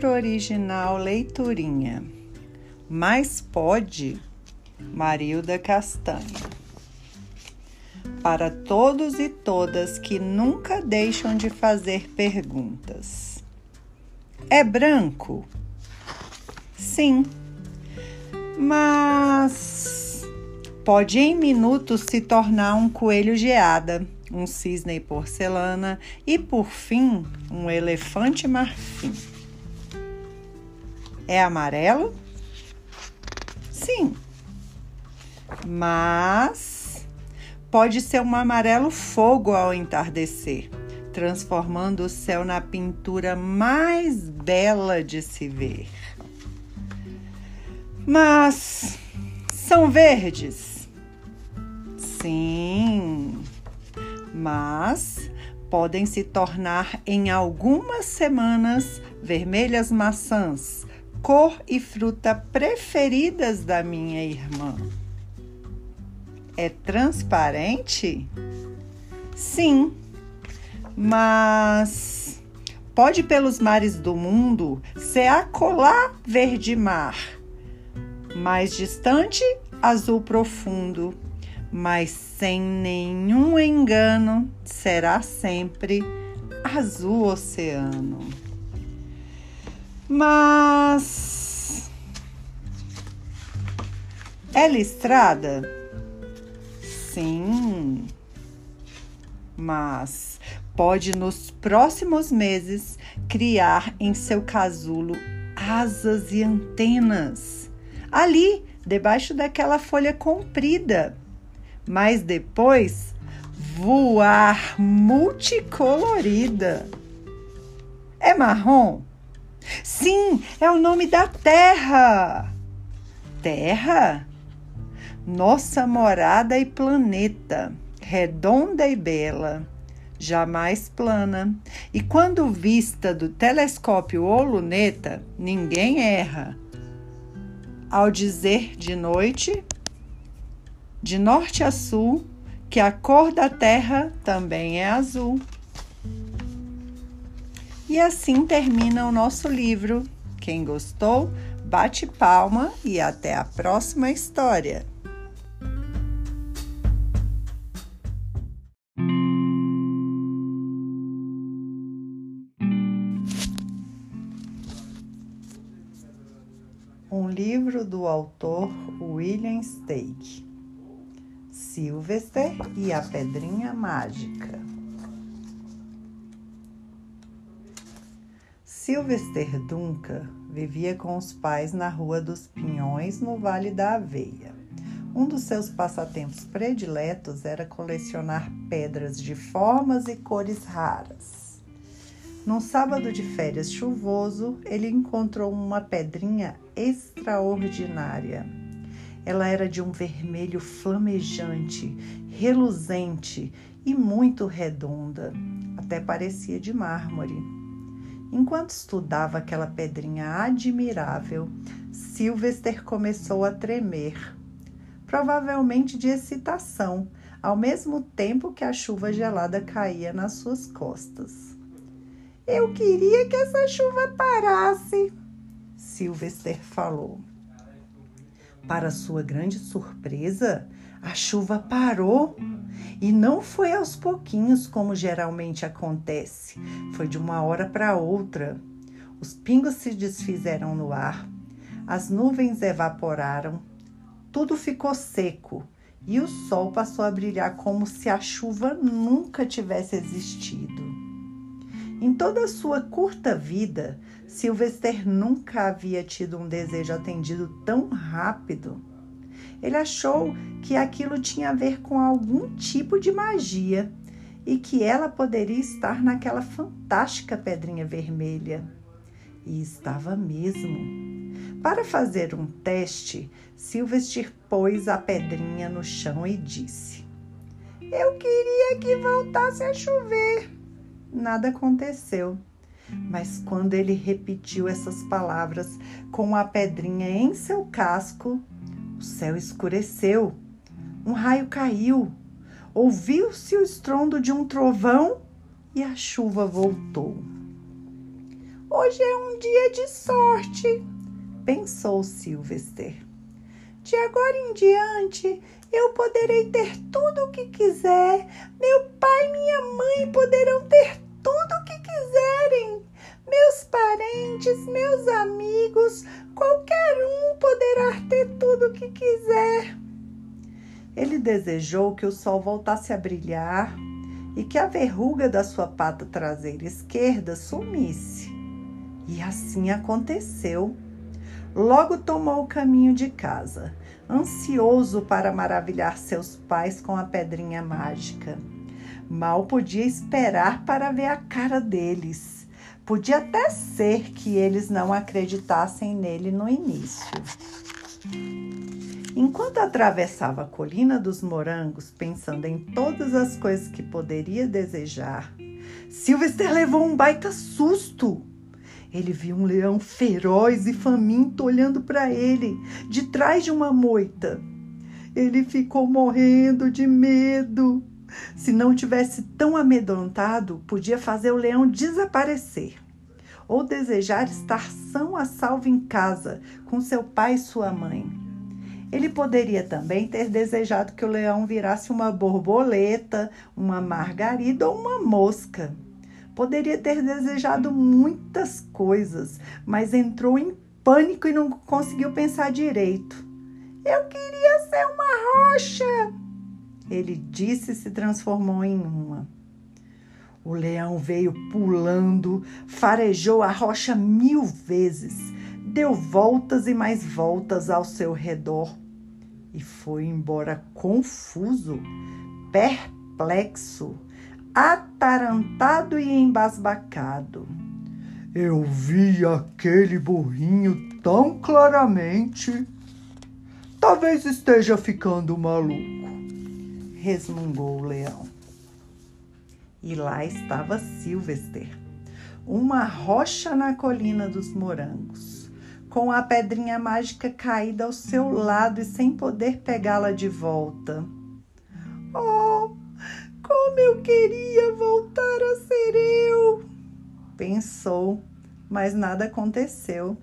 livro original Leiturinha. Mas pode, Marilda Castanha. Para todos e todas que nunca deixam de fazer perguntas. É branco? Sim. Mas pode em minutos se tornar um coelho geada um cisne porcelana e, por fim, um elefante marfim. É amarelo? Sim. Mas pode ser um amarelo fogo ao entardecer, transformando o céu na pintura mais bela de se ver. Mas são verdes? Sim mas podem se tornar em algumas semanas vermelhas maçãs, cor e fruta preferidas da minha irmã. É transparente? Sim, mas pode pelos mares do mundo ser acolá verde mar, mais distante azul profundo mas sem nenhum engano será sempre azul oceano. Mas é listrada? Sim. Mas pode nos próximos meses criar em seu casulo asas e antenas. Ali, debaixo daquela folha comprida mas depois voar multicolorida. É marrom? Sim, é o nome da Terra. Terra? Nossa morada e planeta, redonda e bela, jamais plana. E quando vista do telescópio ou luneta, ninguém erra. Ao dizer de noite, de norte a sul, que a cor da terra também é azul. E assim termina o nosso livro. Quem gostou, bate palma e até a próxima história. Um livro do autor William Steig. Sylvester e a Pedrinha Mágica. Sylvester Duncan vivia com os pais na Rua dos Pinhões, no Vale da Aveia. Um dos seus passatempos prediletos era colecionar pedras de formas e cores raras. Num sábado de férias chuvoso, ele encontrou uma pedrinha extraordinária ela era de um vermelho flamejante, reluzente e muito redonda, até parecia de mármore. Enquanto estudava aquela pedrinha admirável, Sylvester começou a tremer, provavelmente de excitação, ao mesmo tempo que a chuva gelada caía nas suas costas. Eu queria que essa chuva parasse, Sylvester falou. Para sua grande surpresa, a chuva parou e não foi aos pouquinhos como geralmente acontece, foi de uma hora para outra. Os pingos se desfizeram no ar, as nuvens evaporaram, tudo ficou seco e o sol passou a brilhar como se a chuva nunca tivesse existido. Em toda a sua curta vida, Sylvester nunca havia tido um desejo atendido tão rápido. Ele achou que aquilo tinha a ver com algum tipo de magia e que ela poderia estar naquela fantástica pedrinha vermelha. E estava mesmo. Para fazer um teste, Sylvester pôs a pedrinha no chão e disse: Eu queria que voltasse a chover. Nada aconteceu. Mas quando ele repetiu essas palavras com a pedrinha em seu casco, o céu escureceu, um raio caiu, ouviu-se o estrondo de um trovão e a chuva voltou. Hoje é um dia de sorte, pensou Sylvester. De agora em diante, eu poderei ter tudo o que quiser. Meu pai e minha mãe poderão ter tudo o que quiserem. Meus parentes, meus amigos, qualquer um poderá ter tudo o que quiser. Ele desejou que o sol voltasse a brilhar e que a verruga da sua pata traseira esquerda sumisse. E assim aconteceu. Logo tomou o caminho de casa, ansioso para maravilhar seus pais com a pedrinha mágica. Mal podia esperar para ver a cara deles. Podia até ser que eles não acreditassem nele no início. Enquanto atravessava a colina dos morangos, pensando em todas as coisas que poderia desejar, Sylvester levou um baita susto. Ele viu um leão feroz e faminto olhando para ele, de trás de uma moita. Ele ficou morrendo de medo. Se não tivesse tão amedrontado, podia fazer o leão desaparecer. Ou desejar estar são a salvo em casa, com seu pai e sua mãe. Ele poderia também ter desejado que o leão virasse uma borboleta, uma margarida ou uma mosca. Poderia ter desejado muitas coisas, mas entrou em pânico e não conseguiu pensar direito. Eu queria ser uma rocha, ele disse e se transformou em uma. O leão veio pulando, farejou a rocha mil vezes, deu voltas e mais voltas ao seu redor e foi embora confuso, perplexo, atarantado e embasbacado. Eu vi aquele burrinho tão claramente. Talvez esteja ficando maluco, resmungou o leão. E lá estava Silvester, uma rocha na colina dos morangos, com a pedrinha mágica caída ao seu lado e sem poder pegá-la de volta. Oh, como eu queria voltar a ser eu! Pensou, mas nada aconteceu.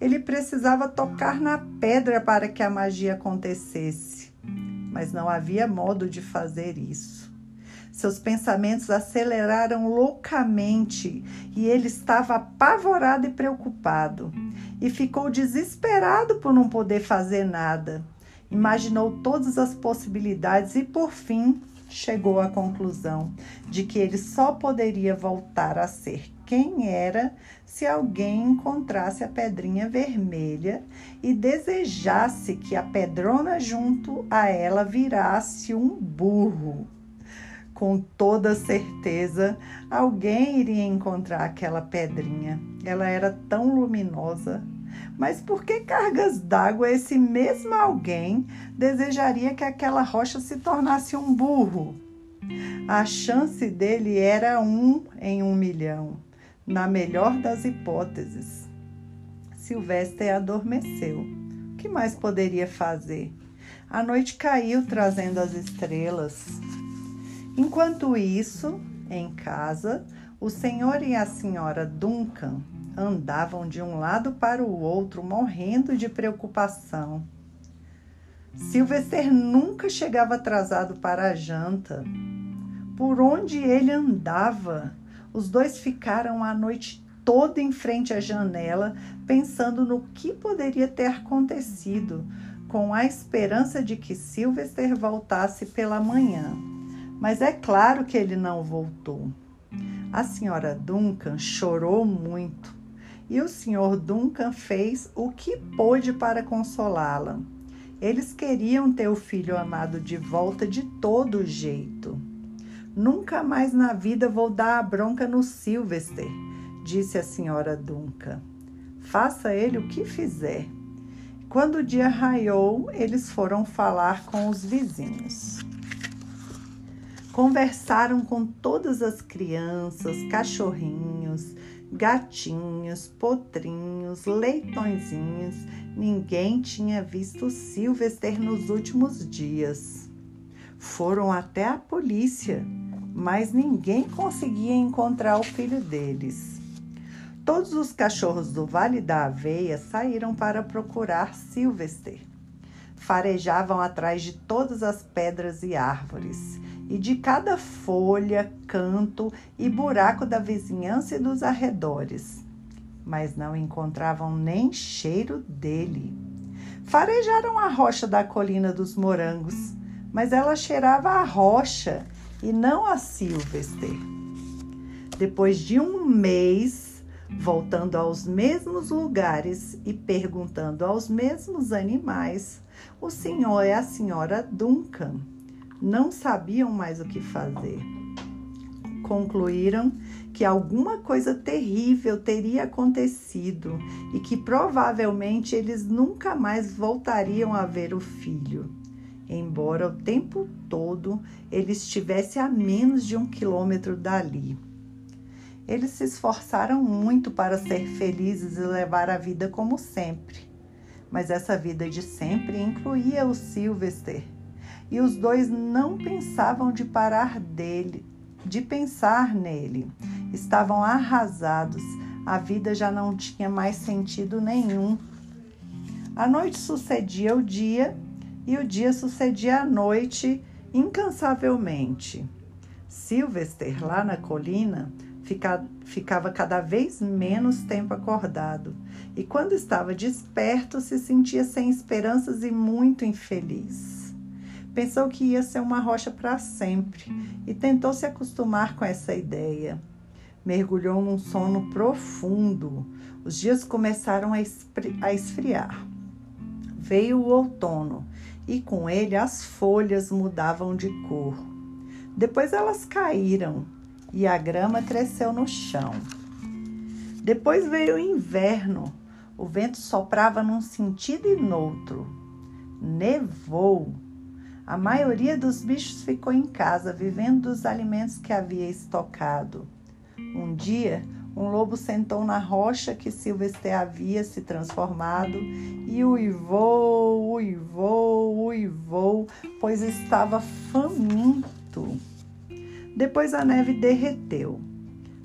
Ele precisava tocar na pedra para que a magia acontecesse, mas não havia modo de fazer isso. Seus pensamentos aceleraram loucamente e ele estava apavorado e preocupado. E ficou desesperado por não poder fazer nada. Imaginou todas as possibilidades e, por fim, chegou à conclusão de que ele só poderia voltar a ser quem era se alguém encontrasse a pedrinha vermelha e desejasse que a pedrona junto a ela virasse um burro. Com toda certeza, alguém iria encontrar aquela pedrinha. Ela era tão luminosa. Mas por que cargas d'água esse mesmo alguém desejaria que aquela rocha se tornasse um burro? A chance dele era um em um milhão, na melhor das hipóteses. Silvestre adormeceu. O que mais poderia fazer? A noite caiu trazendo as estrelas. Enquanto isso, em casa, o senhor e a senhora Duncan andavam de um lado para o outro, morrendo de preocupação. Sylvester nunca chegava atrasado para a janta. Por onde ele andava, os dois ficaram a noite toda em frente à janela, pensando no que poderia ter acontecido, com a esperança de que Sylvester voltasse pela manhã. Mas é claro que ele não voltou. A senhora Duncan chorou muito e o senhor Duncan fez o que pôde para consolá-la. Eles queriam ter o filho amado de volta de todo jeito. Nunca mais na vida vou dar a bronca no Sylvester, disse a senhora Duncan. Faça ele o que fizer. Quando o dia raiou, eles foram falar com os vizinhos. Conversaram com todas as crianças, cachorrinhos, gatinhos, potrinhos, leitõezinhos. Ninguém tinha visto Sylvester nos últimos dias. Foram até a polícia, mas ninguém conseguia encontrar o filho deles. Todos os cachorros do Vale da Aveia saíram para procurar Silvester. Farejavam atrás de todas as pedras e árvores, e de cada folha, canto e buraco da vizinhança e dos arredores. Mas não encontravam nem cheiro dele. Farejaram a rocha da colina dos morangos, mas ela cheirava a rocha e não a Silvester. Depois de um mês, voltando aos mesmos lugares e perguntando aos mesmos animais, o senhor e a senhora Duncan não sabiam mais o que fazer. Concluíram que alguma coisa terrível teria acontecido e que provavelmente eles nunca mais voltariam a ver o filho embora o tempo todo ele estivesse a menos de um quilômetro dali. Eles se esforçaram muito para ser felizes e levar a vida como sempre. Mas essa vida de sempre incluía o Sylvester. E os dois não pensavam de parar dele, de pensar nele. Estavam arrasados. A vida já não tinha mais sentido nenhum. A noite sucedia o dia e o dia sucedia a noite incansavelmente. Sylvester, lá na colina, fica, ficava cada vez menos tempo acordado e, quando estava desperto, se sentia sem esperanças e muito infeliz. Pensou que ia ser uma rocha para sempre e tentou se acostumar com essa ideia. Mergulhou num sono profundo. Os dias começaram a esfriar. Veio o outono e com ele as folhas mudavam de cor. Depois elas caíram e a grama cresceu no chão. Depois veio o inverno. O vento soprava num sentido e noutro. Nevou. A maioria dos bichos ficou em casa, vivendo dos alimentos que havia estocado. Um dia, um lobo sentou na rocha que Silvestre havia se transformado e uivou, uivou, uivou, pois estava faminto. Depois a neve derreteu.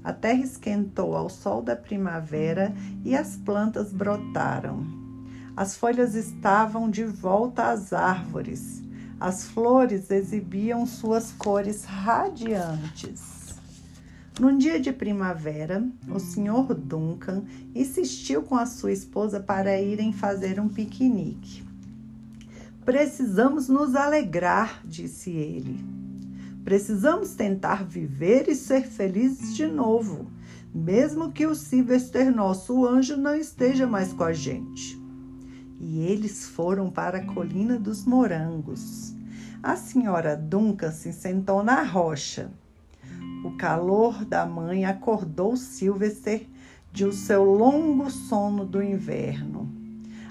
A terra esquentou ao sol da primavera e as plantas brotaram. As folhas estavam de volta às árvores. As flores exibiam suas cores radiantes. Num dia de primavera, o Sr. Duncan insistiu com a sua esposa para irem fazer um piquenique. Precisamos nos alegrar, disse ele. Precisamos tentar viver e ser felizes de novo, mesmo que o Sylvester, nosso anjo, não esteja mais com a gente. E eles foram para a colina dos morangos. A senhora Duncan se sentou na rocha o calor da mãe acordou Silvester de o seu longo sono do inverno.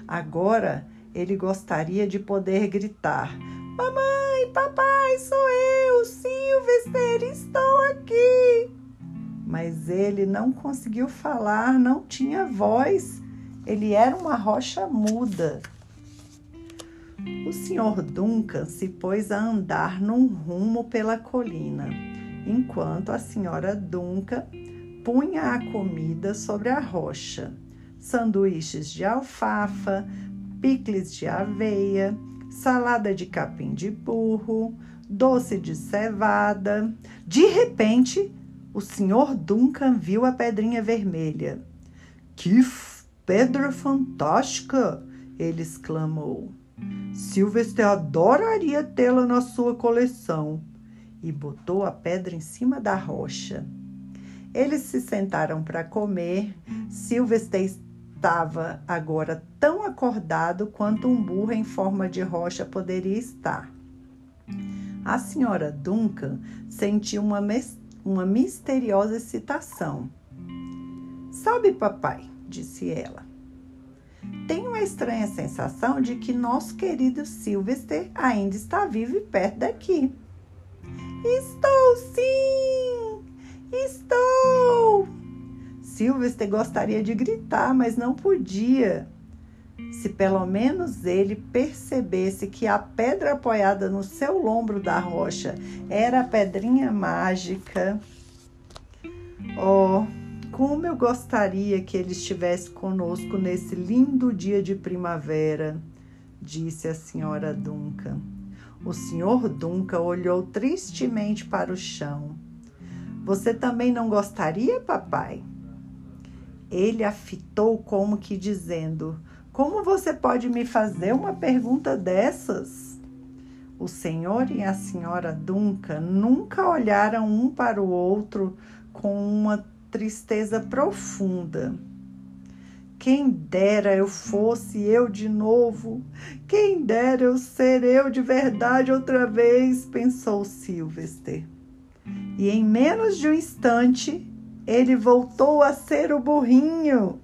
Agora ele gostaria de poder gritar: Mamãe, papai, sou eu, Silvester, estou aqui. Mas ele não conseguiu falar, não tinha voz. Ele era uma rocha muda. O senhor Duncan se pôs a andar num rumo pela colina enquanto a senhora Duncan punha a comida sobre a rocha: sanduíches de alfafa, picles de aveia, salada de capim de burro, doce de cevada. De repente, o senhor Duncan viu a pedrinha vermelha. Que pedra fantástica! ele exclamou. Silvestre adoraria tê-la na sua coleção e botou a pedra em cima da rocha. Eles se sentaram para comer. Silvestre estava agora tão acordado quanto um burro em forma de rocha poderia estar. A senhora Duncan sentiu uma, uma misteriosa excitação. Sabe, papai, disse ela, tenho uma estranha sensação de que nosso querido Sylvester ainda está vivo e perto daqui. Estou sim! Estou! Silvester gostaria de gritar, mas não podia. Se pelo menos ele percebesse que a pedra apoiada no seu lombro da rocha era a pedrinha mágica. Oh, Como eu gostaria que ele estivesse conosco nesse lindo dia de primavera, disse a senhora Duncan. O senhor Duncan olhou tristemente para o chão. Você também não gostaria, papai? Ele a fitou como que dizendo: Como você pode me fazer uma pergunta dessas? O senhor e a senhora Duncan nunca olharam um para o outro com uma tristeza profunda. Quem dera eu fosse eu de novo, quem dera eu ser eu de verdade outra vez, pensou Sylvester. E em menos de um instante, ele voltou a ser o burrinho.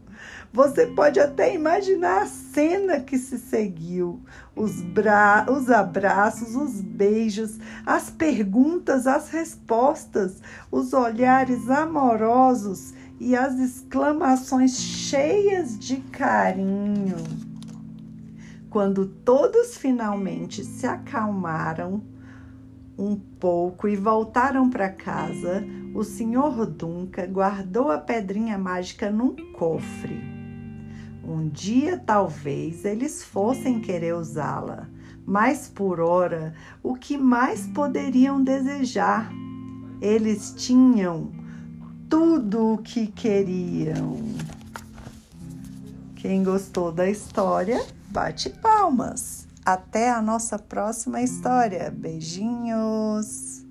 Você pode até imaginar a cena que se seguiu: os, bra os abraços, os beijos, as perguntas, as respostas, os olhares amorosos e as exclamações cheias de carinho. Quando todos finalmente se acalmaram um pouco e voltaram para casa, o senhor Dunca guardou a pedrinha mágica num cofre. Um dia talvez eles fossem querer usá-la, mas por ora, o que mais poderiam desejar? Eles tinham tudo o que queriam. Quem gostou da história, bate palmas. Até a nossa próxima história. Beijinhos!